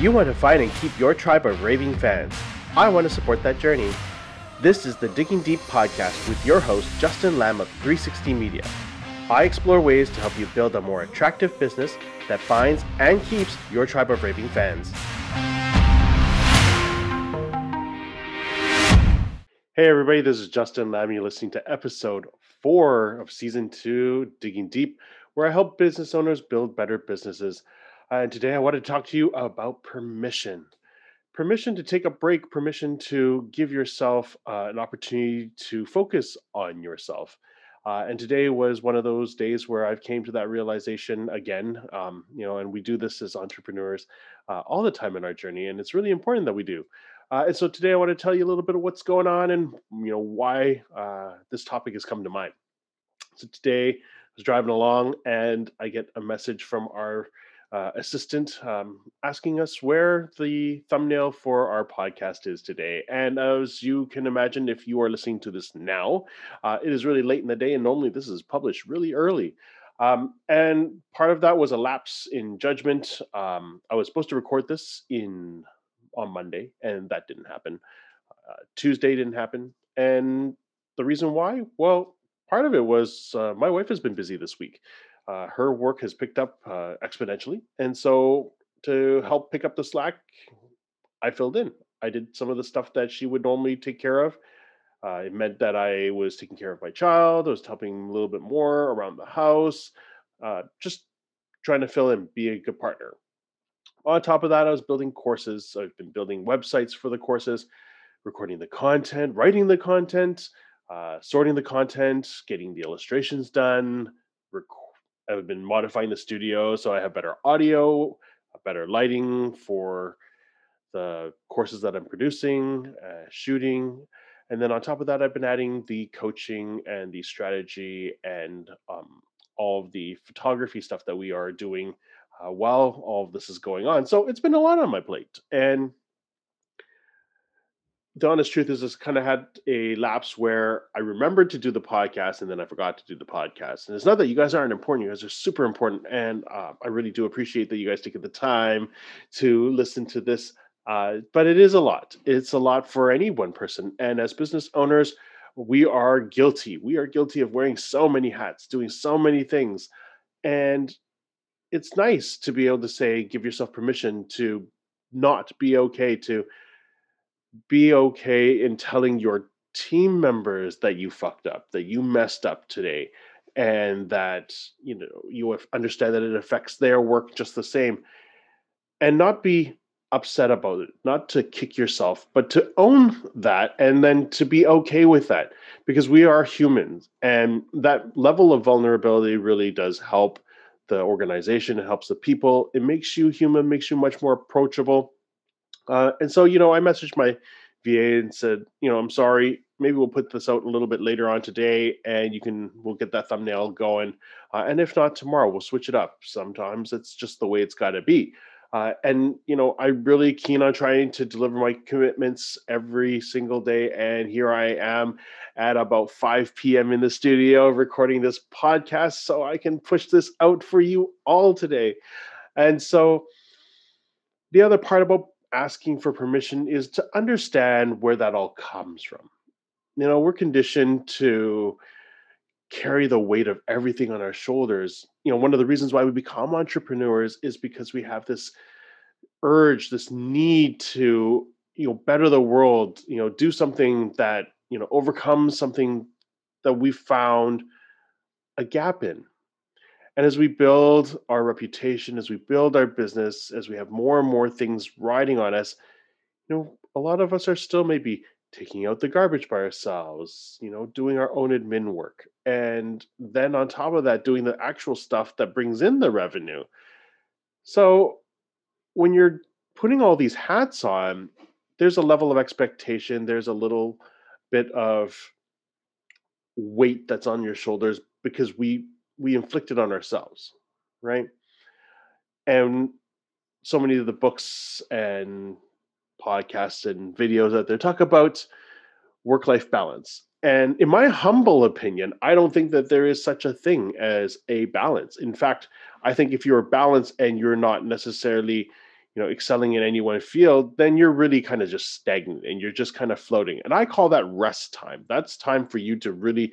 You want to find and keep your tribe of raving fans. I want to support that journey. This is the Digging Deep podcast with your host, Justin Lamb of 360 Media. I explore ways to help you build a more attractive business that finds and keeps your tribe of raving fans. Hey, everybody, this is Justin Lamb. You're listening to episode four of season two, Digging Deep, where I help business owners build better businesses. Uh, and today I want to talk to you about permission. Permission to take a break, permission to give yourself uh, an opportunity to focus on yourself. Uh, and today was one of those days where I've came to that realization again. Um, you know, and we do this as entrepreneurs uh, all the time in our journey, and it's really important that we do. Uh, and so today I want to tell you a little bit of what's going on and you know why uh, this topic has come to mind. So today I was driving along and I get a message from our uh, assistant um, asking us where the thumbnail for our podcast is today. And as you can imagine, if you are listening to this now, uh, it is really late in the day, and normally this is published really early. Um, and part of that was a lapse in judgment. Um, I was supposed to record this in on Monday, and that didn't happen. Uh, Tuesday didn't happen, and the reason why, well, part of it was uh, my wife has been busy this week uh, her work has picked up uh, exponentially. And so to help pick up the slack, I filled in. I did some of the stuff that she would normally take care of. Uh, it meant that I was taking care of my child. I was helping a little bit more around the house, uh, just trying to fill in, be a good partner. On top of that, I was building courses. I've been building websites for the courses, recording the content, writing the content, uh, sorting the content, getting the illustrations done, rec- I've been modifying the studio so I have better audio, better lighting for the courses that I'm producing, uh, shooting. And then on top of that, I've been adding the coaching and the strategy and um, all of the photography stuff that we are doing uh, while all of this is going on. So it's been a lot on my plate. And the honest truth is, this kind of had a lapse where I remembered to do the podcast and then I forgot to do the podcast. And it's not that you guys aren't important; you guys are super important, and uh, I really do appreciate that you guys taking the time to listen to this. Uh, but it is a lot. It's a lot for any one person, and as business owners, we are guilty. We are guilty of wearing so many hats, doing so many things, and it's nice to be able to say, give yourself permission to not be okay to be okay in telling your team members that you fucked up, that you messed up today, and that you know you understand that it affects their work just the same, and not be upset about it, not to kick yourself, but to own that and then to be okay with that because we are humans and that level of vulnerability really does help the organization, it helps the people, it makes you human, makes you much more approachable uh, and so, you know, I messaged my VA and said, you know, I'm sorry. Maybe we'll put this out a little bit later on today, and you can we'll get that thumbnail going. Uh, and if not tomorrow, we'll switch it up. Sometimes it's just the way it's got to be. Uh, and you know, I'm really keen on trying to deliver my commitments every single day. And here I am at about 5 p.m. in the studio recording this podcast, so I can push this out for you all today. And so, the other part about asking for permission is to understand where that all comes from. You know, we're conditioned to carry the weight of everything on our shoulders. You know, one of the reasons why we become entrepreneurs is because we have this urge, this need to, you know, better the world, you know, do something that, you know, overcomes something that we found a gap in. And as we build our reputation, as we build our business, as we have more and more things riding on us, you know, a lot of us are still maybe taking out the garbage by ourselves, you know, doing our own admin work. And then on top of that, doing the actual stuff that brings in the revenue. So when you're putting all these hats on, there's a level of expectation, there's a little bit of weight that's on your shoulders because we we inflict it on ourselves, right? And so many of the books and podcasts and videos out there talk about work life balance. And in my humble opinion, I don't think that there is such a thing as a balance. In fact, I think if you're balanced and you're not necessarily, you know excelling in any one field then you're really kind of just stagnant and you're just kind of floating and i call that rest time that's time for you to really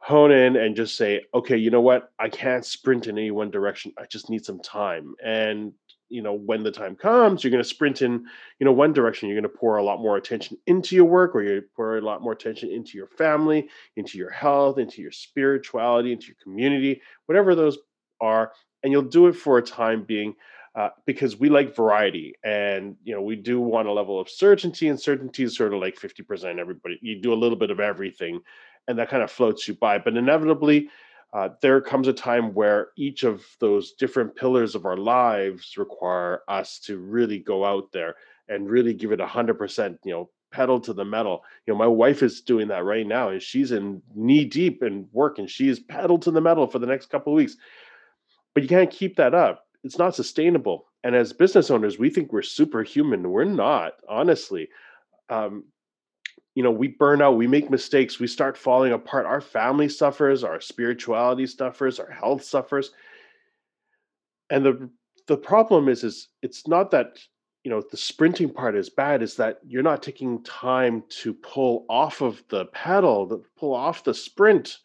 hone in and just say okay you know what? I can't sprint in any one direction. I just need some time. And you know when the time comes you're going to sprint in you know one direction. You're going to pour a lot more attention into your work or you pour a lot more attention into your family into your health into your spirituality into your community whatever those are and you'll do it for a time being uh, because we like variety. And you know we do want a level of certainty and certainty is sort of like 50% everybody you do a little bit of everything and that kind of floats you by. But inevitably uh, there comes a time where each of those different pillars of our lives require us to really go out there and really give it 100% you know pedal to the metal. You know my wife is doing that right now and she's in knee deep in work and she is pedal to the metal for the next couple of weeks. But you can't keep that up. It's not sustainable. And as business owners we think we're superhuman. We're not honestly. Um, you know we burn out we make mistakes we start falling apart. Our family suffers our spirituality suffers our health suffers. And the the problem is is it's not that you know the sprinting part is bad is that you're not taking time to pull off of the pedal to pull off the sprint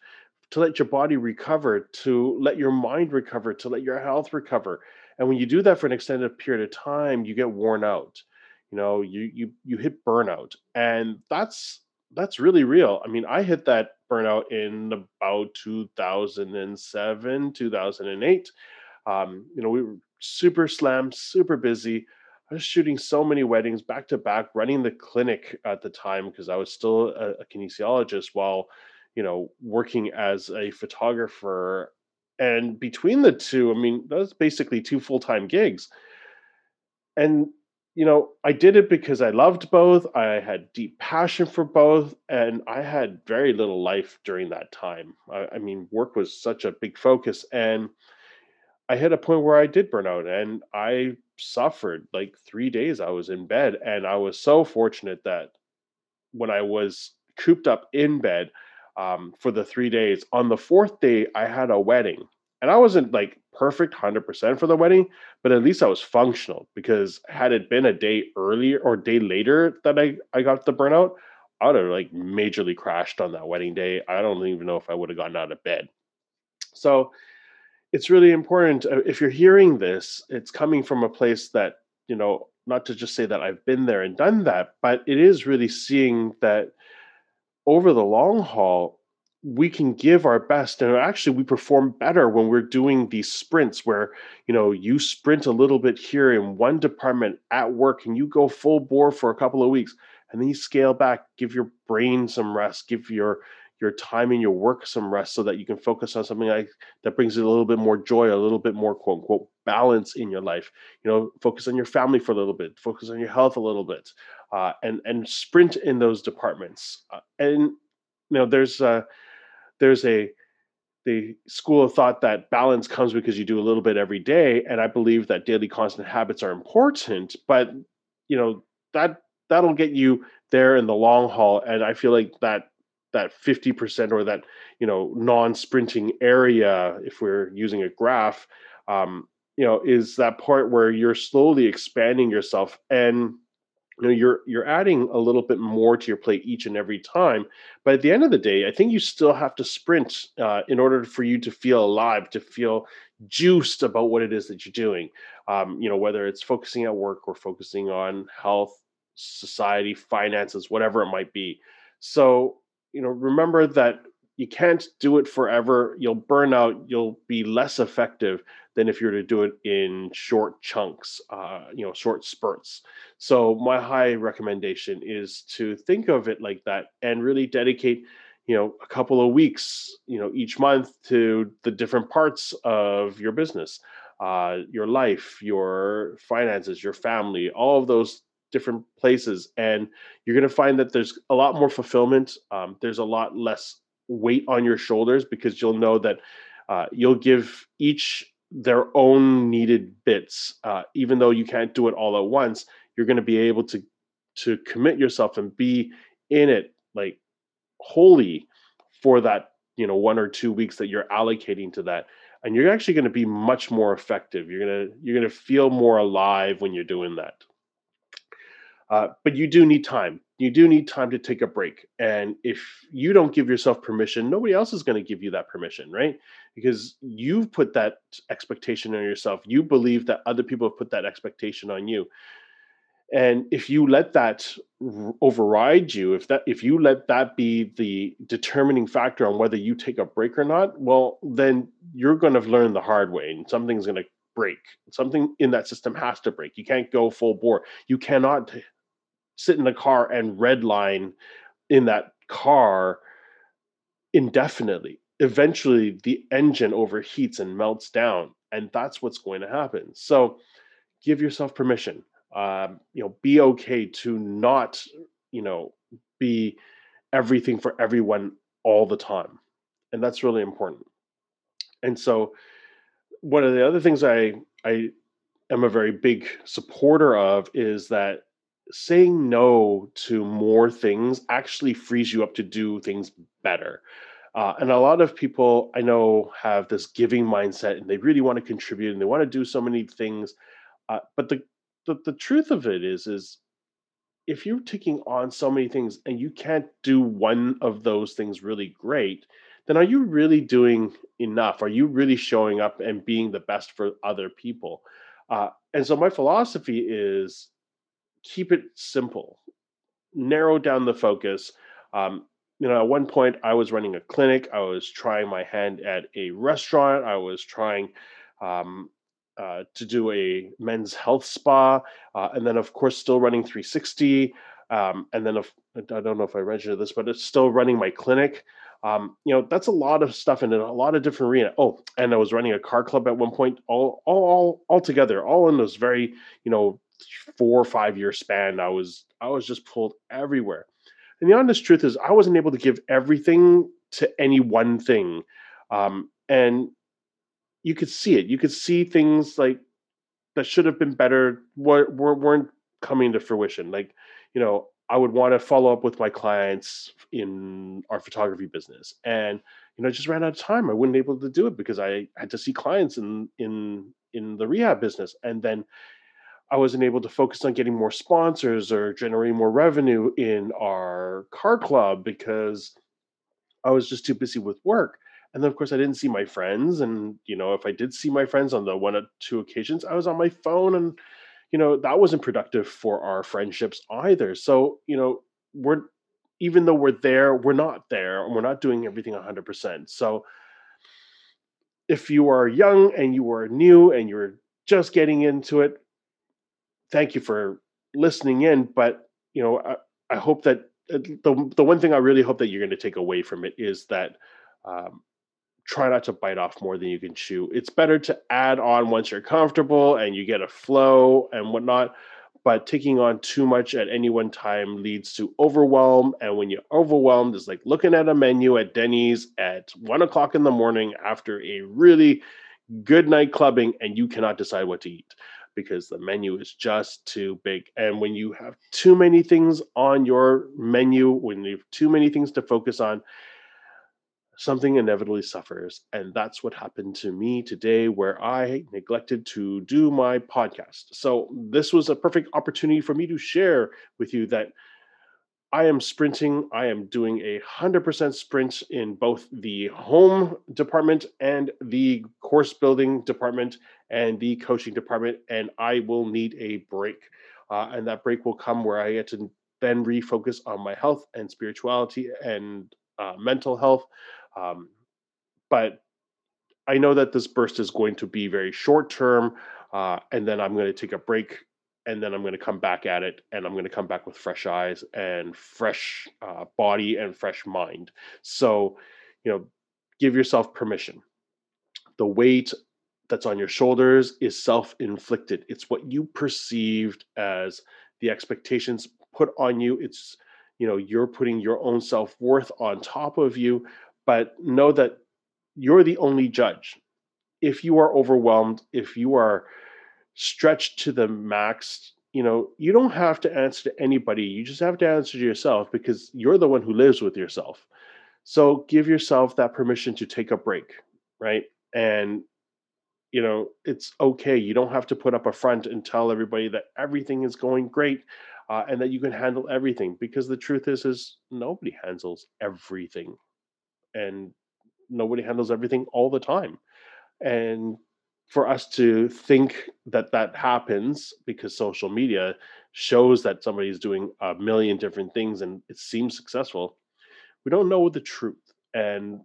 to let your body recover to let your mind recover to let your health recover. And when you do that for an extended period of time you get worn out you know you you you hit burnout and that's that's really real. I mean i hit that burnout in about 2007 2008 um, you know we were super slammed super busy. I was shooting so many weddings back to back running the clinic at the time because i was still a, a kinesiologist while you know working as a photographer. And between the two i mean that was basically two full-time gigs. And you know, I did it because I loved both. I had deep passion for both, and I had very little life during that time. I, I, mean, work was such a big focus, and I hit a point where I did burn out, and I suffered like three days. I was in bed, and I was so fortunate that when I was cooped up in bed um, for the three days, on the fourth day, I had a wedding and I wasn't like perfect 100% for the wedding, but at least I was functional because had it been a day earlier or day later that I, I got the burnout, I would have like majorly crashed on that wedding day. I don't even know if I would have gotten out of bed. So it's really important. Uh, if you're hearing this, it's coming from a place that, you know, not to just say that I've been there and done that, but it is really seeing that over the long haul, we can give our best and actually we perform better when we're doing these sprints where you know you sprint a little bit here in one department at work and you go full bore for a couple of weeks and then you scale back give your brain some rest give your your time and your work some rest so that you can focus on something like that brings you a little bit more joy a little bit more quote unquote balance in your life. You know focus on your family for a little bit focus on your health a little bit uh, and and sprint in those departments uh, and you know there's uh there's a the school of thought that balance comes because you do a little bit every day and i believe that daily constant habits are important but you know that that'll get you there in the long haul and i feel like that that 50% or that you know non-sprinting area if we're using a graph um, you know is that part where you're slowly expanding yourself and you know you're you're adding a little bit more to your plate each and every time but at the end of the day i think you still have to sprint uh, in order for you to feel alive to feel juiced about what it is that you're doing. Um, you know whether it's focusing at work or focusing on health society finances whatever it might be. So you know remember that you can't do it forever you'll burn out you'll be less effective than if you were to do it in short chunks, uh, you know, short spurts. So my high recommendation is to think of it like that and really dedicate, you know, a couple of weeks, you know, each month to the different parts of your business, uh, your life, your finances, your family, all of those different places, and you're going to find that there's a lot more fulfillment. Um, there's a lot less weight on your shoulders because you'll know that uh, you'll give each their own needed bits. Uh, even though you can't do it all at once, you're going to be able to to commit yourself and be in it like wholly for that you know one or two weeks that you're allocating to that and you're actually going to be much more effective. You're gonna you're gonna feel more alive when you're doing that. Uh, but you do need time. You do need time to take a break. And if you don't give yourself permission, nobody else is going to give you that permission, right? Because you've put that expectation on yourself. You believe that other people have put that expectation on you. And if you let that override you, if that if you let that be the determining factor on whether you take a break or not, well, then you're going to learn the hard way, and something's going to break. Something in that system has to break. You can't go full bore. You cannot sit in the car and redline in that car indefinitely. Eventually, the engine overheats and melts down, and that's what's going to happen. So, give yourself permission. Um, you know, be okay to not, you know, be everything for everyone all the time, and that's really important. And so, one of the other things I I am a very big supporter of is that saying no to more things actually frees you up to do things better. Uh, and a lot of people I know have this giving mindset and they really want to contribute and they want to do so many things. Uh, but the, the the truth of it is is if you're taking on so many things and you can't do one of those things really great, then are you really doing enough? Are you really showing up and being the best for other people? Uh, and so my philosophy is keep it simple, narrow down the focus. Um, you know, at one point I was running a clinic. I was trying my hand at a restaurant. I was trying um, uh, to do a men's health spa, uh, and then of course still running 360. Um, and then if, I don't know if I mentioned this, but it's still running my clinic. Um, you know, that's a lot of stuff in a lot of different arena. Oh, and I was running a car club at one point, all all all, all together, all in those very you know four or five year span, I was I was just pulled everywhere. And the honest truth is, I wasn't able to give everything to any one thing, um, and you could see it. You could see things like that should have been better were, were weren't coming to fruition. Like you know, I would want to follow up with my clients in our photography business, and you know, I just ran out of time. I wasn't able to do it because I had to see clients in in in the rehab business, and then I wasn't able to focus on getting more sponsors or generating more revenue in our car club because I was just too busy with work. And then, of course, I didn't see my friends. And, you know, if I did see my friends on the one or two occasions, I was on my phone and, you know, that wasn't productive for our friendships either. So, you know, we're, even though we're there, we're not there and we're not doing everything 100%. So, if you are young and you are new and you're just getting into it, thank you for listening in. But you know, I, I hope that uh, the the one thing I really hope that you're going to take away from it is that um, try not to bite off more than you can chew. It's better to add on once you're comfortable and you get a flow and whatnot. But taking on too much at any one time leads to overwhelm. And when you're overwhelmed, it's like looking at a menu at Denny's at one o'clock in the morning after a really good night clubbing and you cannot decide what to eat because the menu is just too big. And when you have too many things on your menu, when you have too many things to focus on, something inevitably suffers. And that's what happened to me today, where I neglected to do my podcast. So, this was a perfect opportunity for me to share with you that I am sprinting. I am doing a 100% sprint in both the home department and the course building department and the coaching department. And I will need a break. Uh, and that break will come where I get to then refocus on my health and spirituality and uh, mental health. Um, but I know that this burst is going to be very short term. Uh, and then I'm going to take a break and then I'm going to come back at it, and I'm going to come back with fresh eyes and fresh uh, body and fresh mind. So, you know, give yourself permission. The weight that's on your shoulders is self inflicted, it's what you perceived as the expectations put on you. It's, you know, you're putting your own self worth on top of you, but know that you're the only judge. If you are overwhelmed, if you are stretched to the max, you know, you don't have to answer to anybody. You just have to answer to yourself because you're the one who lives with yourself. So give yourself that permission to take a break, right? And you know, it's okay. You don't have to put up a front and tell everybody that everything is going great uh, and that you can handle everything because the truth is is nobody handles everything and nobody handles everything all the time and for us to think that that happens because social media shows that somebody is doing a million different things and it seems successful we don't know the truth and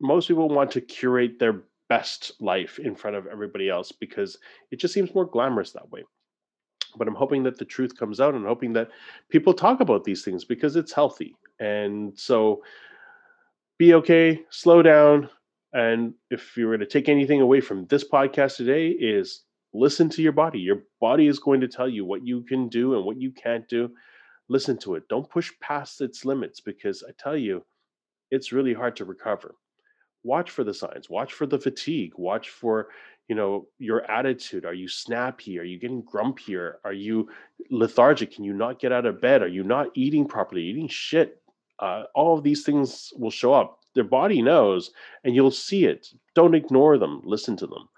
most people want to curate their best life in front of everybody else because it just seems more glamorous that way but i'm hoping that the truth comes out and hoping that people talk about these things because it's healthy and so be okay slow down and if you were to take anything away from this podcast today, is listen to your body. Your body is going to tell you what you can do and what you can't do. Listen to it. Don't push past its limits because I tell you, it's really hard to recover. Watch for the signs. Watch for the fatigue. Watch for, you know, your attitude. Are you snappy? Are you getting grumpier? Are you lethargic? Can you not get out of bed? Are you not eating properly? Eating shit? Uh, all of these things will show up their body knows and you'll see it don't ignore them listen to them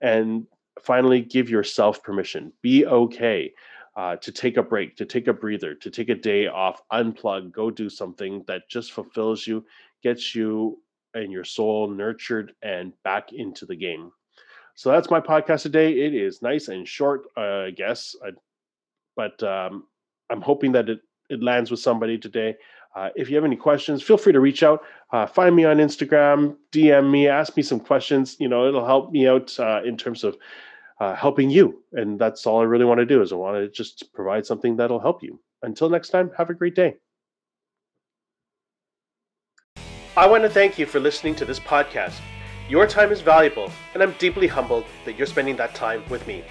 and finally give yourself permission be okay uh, to take a break to take a breather to take a day off unplug go do something that just fulfills you gets you and your soul nurtured and back into the game so that's my podcast today it is nice and short uh, i guess I, but um, i'm hoping that it, it lands with somebody today uh, if you have any questions, feel free to reach out. Uh, find me on Instagram, DM me, ask me some questions. You know, it'll help me out uh, in terms of uh, helping you. And that's all I really want to do is I want to just provide something that'll help you. Until next time, have a great day. I want to thank you for listening to this podcast. Your time is valuable, and I'm deeply humbled that you're spending that time with me.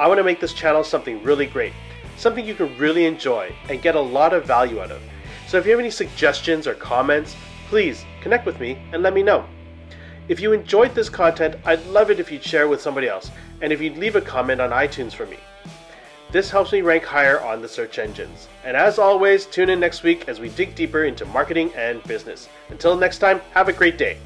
I want to make this channel something really great, something you can really enjoy and get a lot of value out of. So if you have any suggestions or comments, please connect with me and let me know. If you enjoyed this content, I'd love it if you'd share with somebody else, and if you'd leave a comment on iTunes for me. This helps me rank higher on the search engines. And as always, tune in next week as we dig deeper into marketing and business. Until next time, have a great day.